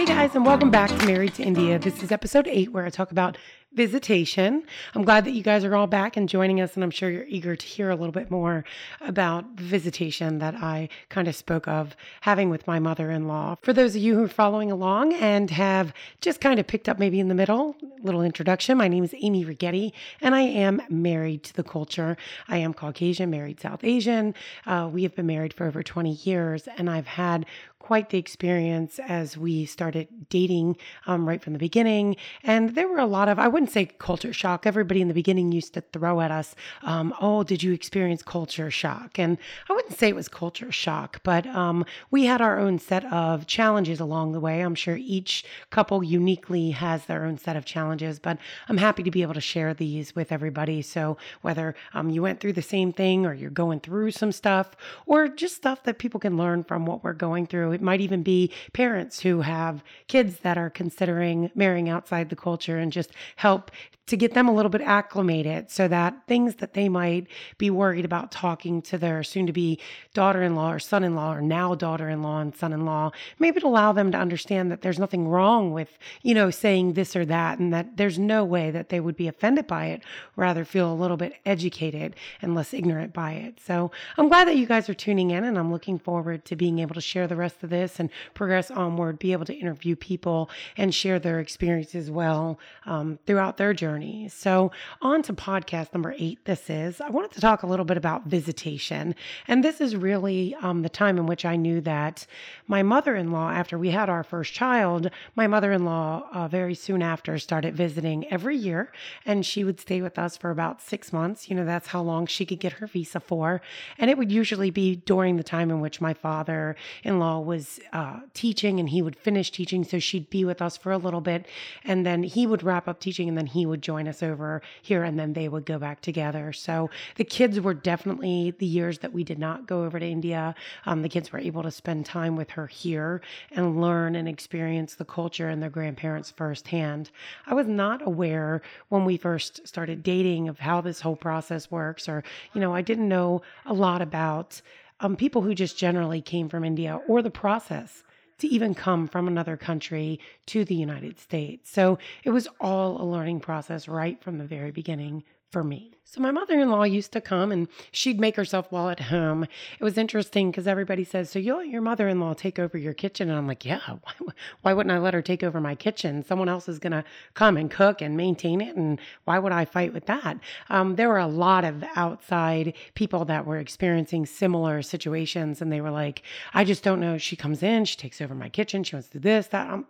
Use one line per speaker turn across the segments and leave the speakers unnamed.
Hey guys, and welcome back to Married to India. This is episode eight, where I talk about visitation. I'm glad that you guys are all back and joining us, and I'm sure you're eager to hear a little bit more about visitation that I kind of spoke of having with my mother in law. For those of you who are following along and have just kind of picked up maybe in the middle, a little introduction my name is Amy Righetti, and I am married to the culture. I am Caucasian, married South Asian. Uh, we have been married for over 20 years, and I've had quite the experience as we started dating um, right from the beginning. And there were a lot of, I wouldn't say culture shock. Everybody in the beginning used to throw at us, um, oh, did you experience culture shock? And I wouldn't say it was culture shock, but um, we had our own set of challenges along the way. I'm sure each couple uniquely has their own set of challenges, but I'm happy to be able to share these with everybody. So whether um, you went through the same thing or you're going through some stuff or just stuff that people can learn from what we're going through it might even be parents who have kids that are considering marrying outside the culture and just help help to get them a little bit acclimated so that things that they might be worried about talking to their soon to be daughter in law or son in law or now daughter in law and son in law, maybe to allow them to understand that there's nothing wrong with, you know, saying this or that and that there's no way that they would be offended by it, rather feel a little bit educated and less ignorant by it. So I'm glad that you guys are tuning in and I'm looking forward to being able to share the rest of this and progress onward, be able to interview people and share their experiences as well um, throughout their journey so, on to podcast number eight. This is, I wanted to talk a little bit about visitation. And this is really um, the time in which I knew that my mother in law, after we had our first child, my mother in law uh, very soon after started visiting every year. And she would stay with us for about six months. You know, that's how long she could get her visa for. And it would usually be during the time in which my father in law was uh, teaching and he would finish teaching. So she'd be with us for a little bit. And then he would wrap up teaching and then he would join us over here and then they would go back together. So the kids were definitely the years that we did not go over to India. Um, the kids were able to spend time with her here and learn and experience the culture and their grandparents firsthand. I was not aware when we first started dating of how this whole process works, or, you know, I didn't know a lot about um, people who just generally came from India or the process to even come from another country to the United States. So it was all a learning process right from the very beginning for me. So my mother-in-law used to come and she'd make herself well at home. It was interesting because everybody says, "So you let your mother-in-law take over your kitchen?" And I'm like, "Yeah, why, why wouldn't I let her take over my kitchen? Someone else is going to come and cook and maintain it, and why would I fight with that?" Um, there were a lot of outside people that were experiencing similar situations, and they were like, "I just don't know." She comes in, she takes over my kitchen, she wants to do this, that. I'm,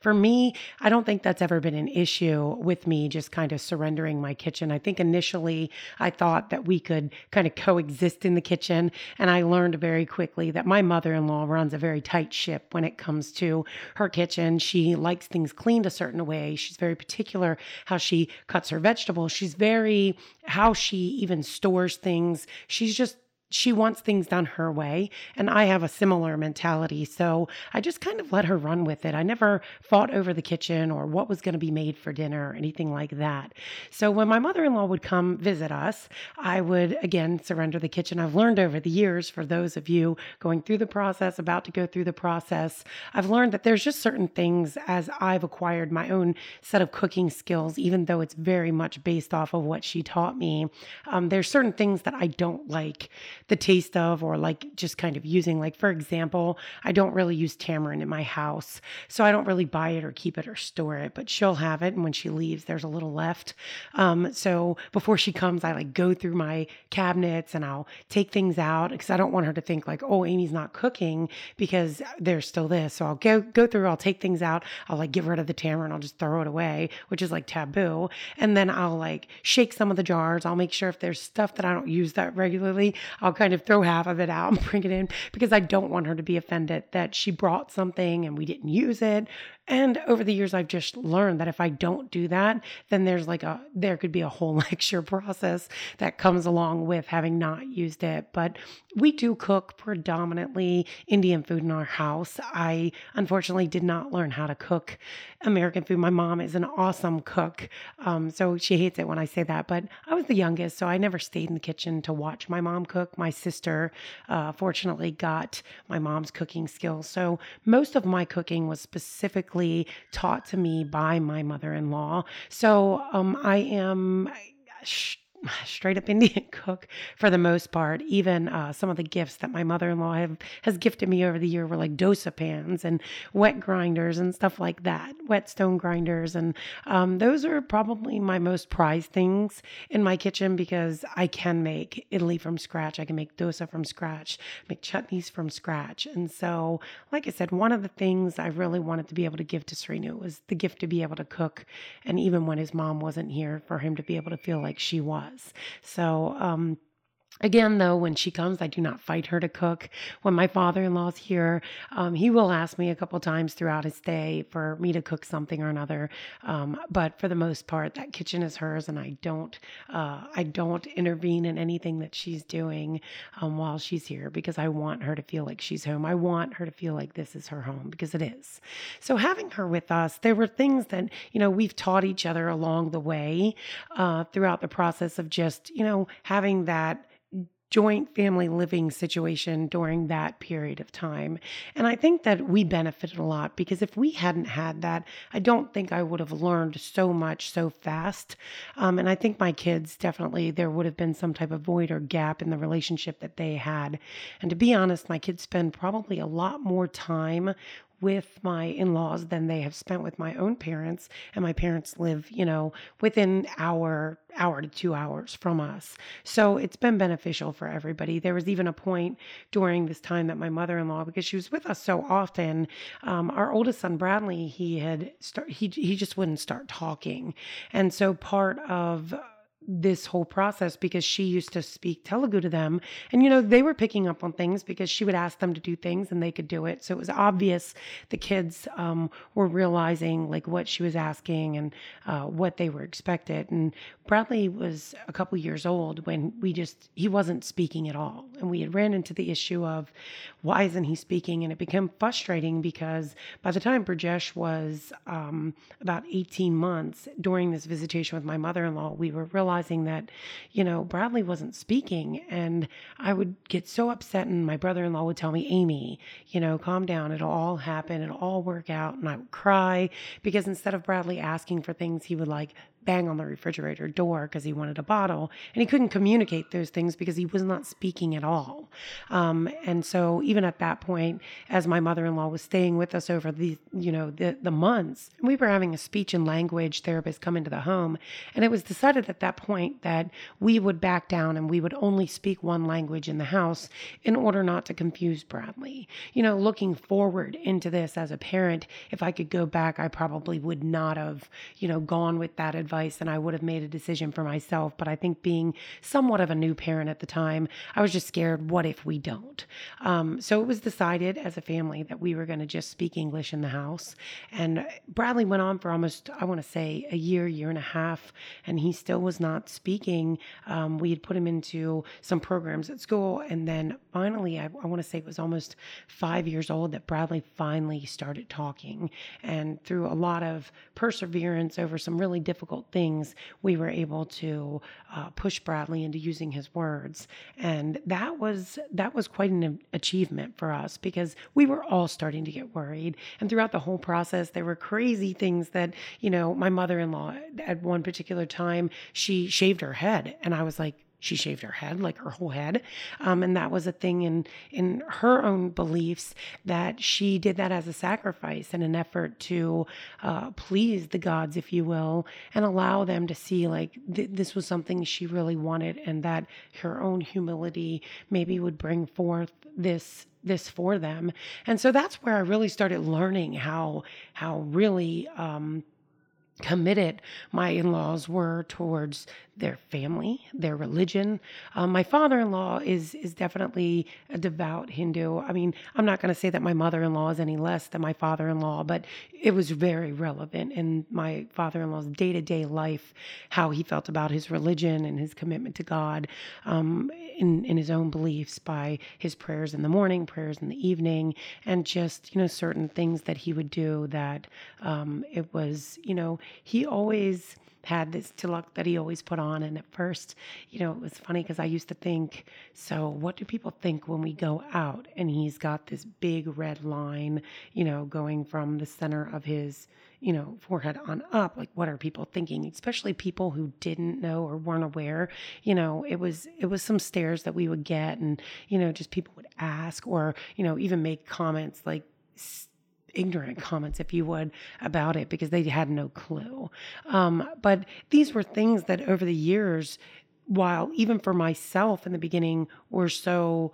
for me, I don't think that's ever been an issue with me just kind of surrendering my kitchen. I think initially I thought that we could kind of coexist in the kitchen. And I learned very quickly that my mother in law runs a very tight ship when it comes to her kitchen. She likes things cleaned a certain way. She's very particular how she cuts her vegetables. She's very, how she even stores things. She's just she wants things done her way and i have a similar mentality. So i just kind of let her run with it. I never fought over the kitchen or what was going to be made for dinner or anything like that. So when my mother-in-law would come visit us i would again surrender the kitchen. I've learned over the years for those of you going through the process about to go through the process i've learned that there's just certain things as i've acquired my own set of cooking skills even though it's very much based off of what she taught me um, there's certain things that i don't like the taste of or like just kind of using like for example i don't really use tamarind in my house so i don't really buy it or keep it or store it but she'll have it and when she leaves there's a little left. Um, so before she comes i like go through my cabinets and i'll take things out because i don't want her to think like oh amy's not cooking because there's still this. So i'll go go through i'll take things out i'll like get rid of the tamarind i'll just throw it away which is like taboo and then i'll like shake some of the jars. I'll make sure if there's stuff that i don't use that regularly kind of throw half of it out and bring it in because I don't want her to be offended that she brought something and we didn't use it and over the years, I've just learned that if I don't do that, then there's like a, there could be a whole lecture process that comes along with having not used it. But we do cook predominantly Indian food in our house. I unfortunately did not learn how to cook American food. My mom is an awesome cook. Um, so she hates it when I say that. But I was the youngest, so I never stayed in the kitchen to watch my mom cook. My sister, uh, fortunately, got my mom's cooking skills. So most of my cooking was specifically taught to me by my mother in law. So um, I am. Sh- straight up Indian cook for the most part. Even uh, some of the gifts that my mother in law has gifted me over the year were like dosa pans and wet grinders and stuff like that, wet stone grinders, and um, those are probably my most prized things in my kitchen because I can make idli from scratch. I can make dosa from scratch, make chutneys from scratch, and so like I said, one of the things I really wanted to be able to give to Srinu was the gift to be able to cook, and even when his mom wasn't here, for him to be able to feel like she was was. So, um, Again, though, when she comes, I do not fight her to cook. When my father in law's here, um, he will ask me a couple times throughout his day for me to cook something or another. Um, but for the most part, that kitchen is hers, and I don't, uh, I don't intervene in anything that she's doing um, while she's here because I want her to feel like she's home. I want her to feel like this is her home because it is. So having her with us, there were things that you know we've taught each other along the way uh, throughout the process of just you know having that joint family living situation during that period of time. And I think that we benefited a lot because if we hadn't had that, I don't think I would have learned so much so fast. Um, and I think my kids definitely, there would have been some type of void or gap in the relationship that they had. And to be honest, my kids spend probably a lot more time with my in-laws than they have spent with my own parents and my parents live you know within hour hour to two hours from us. So it's been beneficial for everybody. There was even a point during this time that my mother-in-law because she was with us so often um, our oldest son bradley he had start he, he just wouldn't start talking. And so part of this whole process because she used to speak Telugu to them. And, you know, they were picking up on things because she would ask them to do things and they could do it. So it was obvious the kids um, were realizing like what she was asking and uh, what they were expected. And Bradley was a couple years old when we just, he wasn't speaking at all. And we had ran into the issue of why isn't he speaking? And it became frustrating because by the time Brajesh was um, about 18 months during this visitation with my mother in law, we were realizing realizing that, you know, Bradley wasn't speaking. And I would get so upset. And my brother in law would tell me, Amy, you know, calm down. It'll all happen. It'll all work out. And I would cry because instead of Bradley asking for things, he would like bang on the refrigerator door because he wanted a bottle. And he couldn't communicate those things because he was not speaking at all. Um, and so even at that point, as my mother-in-law was staying with us over the, you know, the, the months, we were having a speech and language therapist come into the home. And it was decided at that point that we would back down and we would only speak one language in the house in order not to confuse Bradley. You know, looking forward into this as a parent, if I could go back, I probably would not have, you know, gone with that advice advice and I would have made a decision for myself. But I think being somewhat of a new parent at the time, I was just scared what if we don't? Um, so it was decided as a family that we were going to just speak English in the house. And Bradley went on for almost, I want to say, a year, year and a half, and he still was not speaking. Um, we had put him into some programs at school. And then finally, I, I want to say it was almost five years old that Bradley finally started talking. And through a lot of perseverance over some really difficult things, we were able to uh, push Bradley into using his words, and that was that was quite an achievement for us because we were all starting to get worried. And throughout the whole process, there were crazy things that you know. My mother-in-law at one particular time she shaved her head, and I was like, she shaved her head, like her whole head. Um, and that was a thing in, in her own beliefs that she did that as a sacrifice and an effort to uh, please the gods, if you will, and allow them to see like th- this was something she really wanted and that her own humility maybe would bring forth this this for them. And so that's where I really started learning how how really um, committed my in-laws were towards their family, their religion. Um, my father-in-law is is definitely a devout Hindu. I mean, I'm not going to say that my mother-in-law is any less than my father-in-law, but it was very relevant in my father-in-law's day-to-day life, how he felt about his religion and his commitment to God, um, in in his own beliefs by his prayers in the morning, prayers in the evening, and just you know certain things that he would do that um, it was you know he always had this tilak that he always put on. And at first, you know, it was funny because I used to think, so what do people think when we go out? And he's got this big red line, you know, going from the center of his, you know, forehead on up. Like, what are people thinking? Especially people who didn't know or weren't aware. You know, it was it was some stares that we would get, and you know, just people would ask or you know even make comments like ignorant comments, if you would, about it because they had no clue. Um, but these were things that over the years, while even for myself in the beginning were so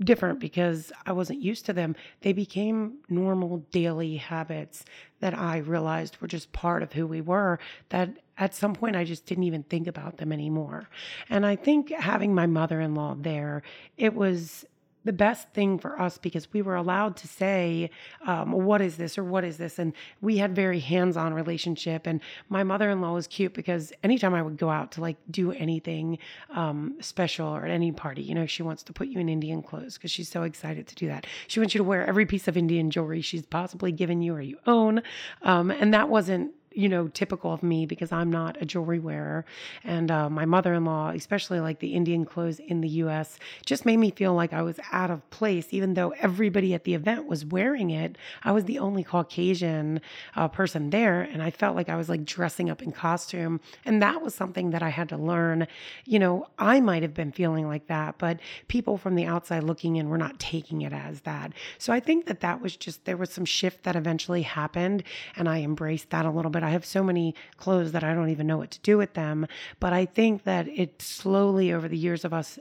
different because I wasn't used to them, they became normal daily habits that I realized were just part of who we were. That at some point I just didn't even think about them anymore. And I think having my mother in law there, it was the best thing for us because we were allowed to say um, what is this or what is this? And we had very hands-on relationship and my mother-in-law was cute because anytime i would go out to like do anything um, special or at any party you know she wants to put you in indian clothes because she's so excited to do that. She wants you to wear every piece of indian jewelry she's possibly given you or you own um, and that wasn't you know, typical of me because I'm not a jewelry wearer. And uh, my mother in law, especially like the Indian clothes in the US, just made me feel like I was out of place, even though everybody at the event was wearing it. I was the only Caucasian uh, person there. And I felt like I was like dressing up in costume. And that was something that I had to learn. You know, I might have been feeling like that, but people from the outside looking in were not taking it as that. So I think that that was just, there was some shift that eventually happened. And I embraced that a little bit but I have so many clothes that I don't even know what to do with them. But I think that it slowly over the years of us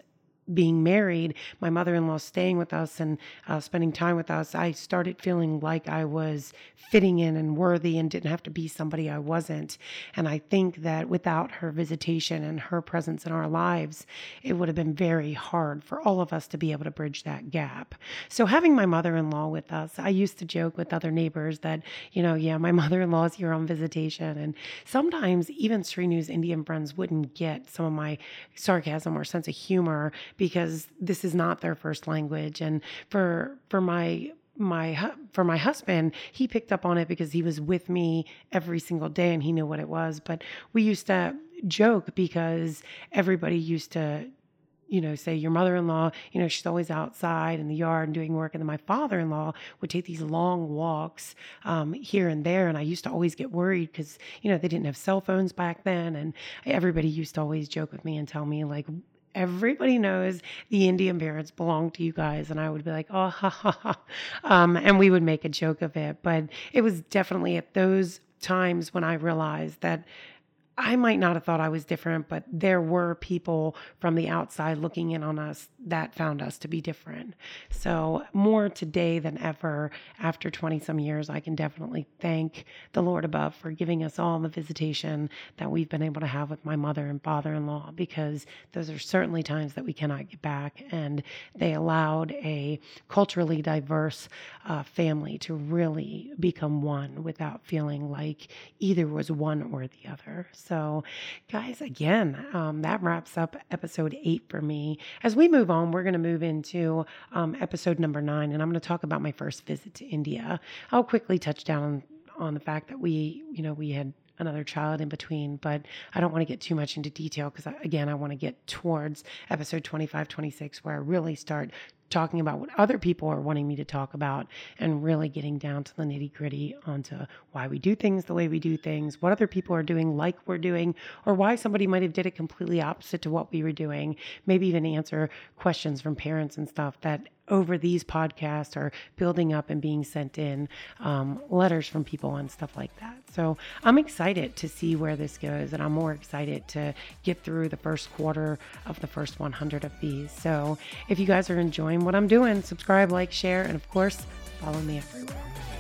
being married, my mother in law staying with us and uh, spending time with us, I started feeling like I was fitting in and worthy and didn't have to be somebody I wasn't. And I think that without her visitation and her presence in our lives, it would have been very hard for all of us to be able to bridge that gap. So having my mother in law with us, I used to joke with other neighbors that, you know, yeah, my mother in law is here on visitation. And sometimes even Srinu's Indian friends wouldn't get some of my sarcasm or sense of humor because this is not their first language. And for for my my for my husband he picked up on it because he was with me every single day and he knew what it was but we used to joke because everybody used to you know, say your mother in law, you know, she's always outside in the yard and doing work. And then my father in law would take these long walks um, here and there. And I used to always get worried because, you know, they didn't have cell phones back then. And everybody used to always joke with me and tell me, like, everybody knows the Indian parents belong to you guys. And I would be like, oh, ha, ha, ha. Um, and we would make a joke of it. But it was definitely at those times when I realized that I might not have thought I was different, but there were people from the outside looking in on us that found us to be different. So, more today than ever, after 20 some years, I can definitely thank the Lord above for giving us all the visitation that we've been able to have with my mother and father in law, because those are certainly times that we cannot get back. And they allowed a culturally diverse uh, family to really become one without feeling like either was one or the other. So, guys, again, um, that wraps up episode eight for me. As we move on, we're going to move into um, episode number nine, and I'm going to talk about my first visit to India. I'll quickly touch down on the fact that we, you know, we had another child in between, but I don't want to get too much into detail because, again, I want to get towards episode 25, 26, where I really start talking about what other people are wanting me to talk about and really getting down to the nitty gritty onto why we do things the way we do things, what other people are doing like we're doing, or why somebody might have did it completely opposite to what we were doing. Maybe even answer questions from parents and stuff that over these podcasts are building up and being sent in um, letters from people and stuff like that. So I'm excited to see where this goes, and I'm more excited to get through the first quarter of the first 100 of these. So if you guys are enjoying what I'm doing, subscribe, like, share, and of course, follow me everywhere.